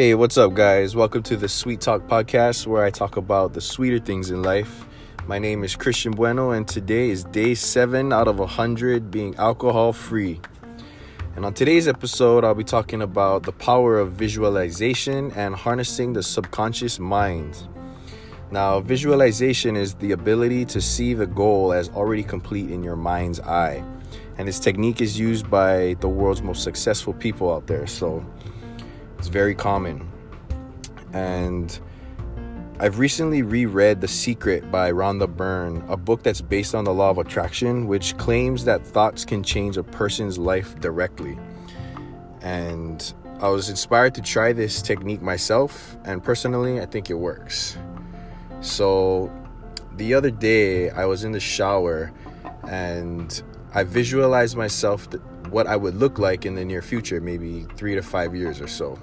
Hey, what's up, guys? Welcome to the Sweet Talk podcast where I talk about the sweeter things in life. My name is Christian Bueno, and today is day seven out of 100 being alcohol free. And on today's episode, I'll be talking about the power of visualization and harnessing the subconscious mind. Now, visualization is the ability to see the goal as already complete in your mind's eye. And this technique is used by the world's most successful people out there. So it's very common. And I've recently reread The Secret by Rhonda Byrne, a book that's based on the law of attraction, which claims that thoughts can change a person's life directly. And I was inspired to try this technique myself, and personally, I think it works. So the other day, I was in the shower and I visualized myself what I would look like in the near future, maybe three to five years or so.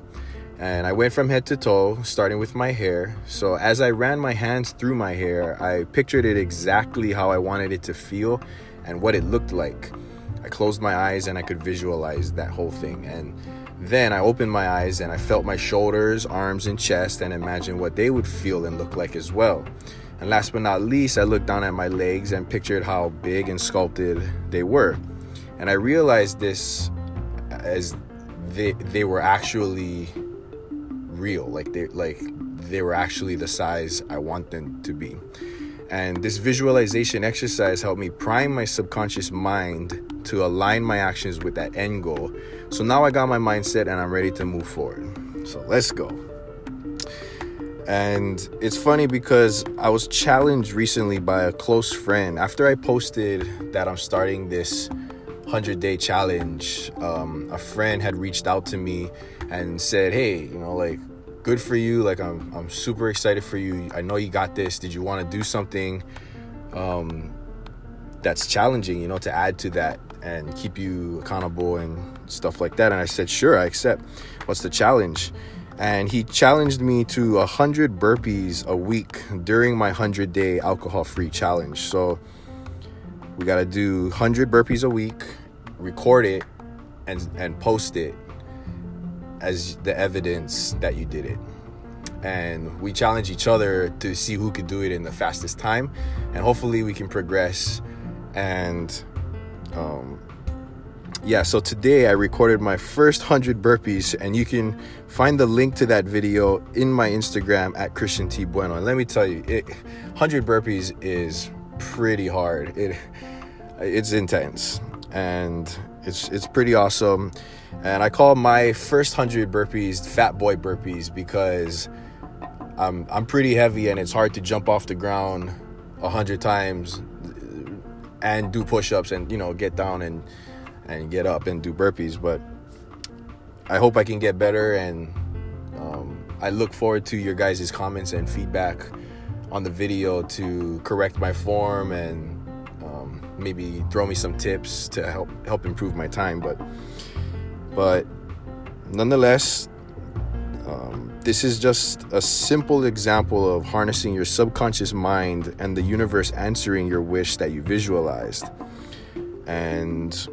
And I went from head to toe, starting with my hair. So as I ran my hands through my hair, I pictured it exactly how I wanted it to feel and what it looked like. I closed my eyes and I could visualize that whole thing. And then I opened my eyes and I felt my shoulders, arms, and chest and imagined what they would feel and look like as well. And last but not least, I looked down at my legs and pictured how big and sculpted they were. And I realized this as they they were actually real, like they like they were actually the size I want them to be. And this visualization exercise helped me prime my subconscious mind to align my actions with that end goal. So now I got my mindset and I'm ready to move forward. So let's go. And it's funny because I was challenged recently by a close friend after I posted that I'm starting this 100 day challenge. Um, a friend had reached out to me and said, Hey, you know, like, good for you. Like, I'm, I'm super excited for you. I know you got this. Did you want to do something um, that's challenging, you know, to add to that and keep you accountable and stuff like that? And I said, Sure, I accept. What's the challenge? and he challenged me to 100 burpees a week during my 100 day alcohol free challenge. So we got to do 100 burpees a week, record it, and, and post it as the evidence that you did it. And we challenge each other to see who could do it in the fastest time. And hopefully we can progress and um, yeah, so today I recorded my first 100 burpees, and you can find the link to that video in my Instagram at Christian T Bueno. And let me tell you, it, 100 burpees is pretty hard. It it's intense, and it's it's pretty awesome. And I call my first 100 burpees fat boy burpees because I'm I'm pretty heavy, and it's hard to jump off the ground 100 times and do push-ups and you know get down and and get up and do burpees. But I hope I can get better, and um, I look forward to your guys' comments and feedback on the video to correct my form and um, maybe throw me some tips to help help improve my time. But but nonetheless. Um, this is just a simple example of harnessing your subconscious mind and the universe answering your wish that you visualized. And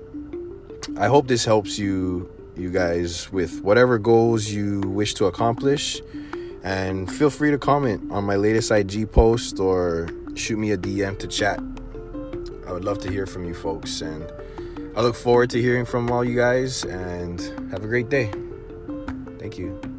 I hope this helps you you guys with whatever goals you wish to accomplish. And feel free to comment on my latest IG post or shoot me a DM to chat. I would love to hear from you folks and I look forward to hearing from all you guys and have a great day. Thank you.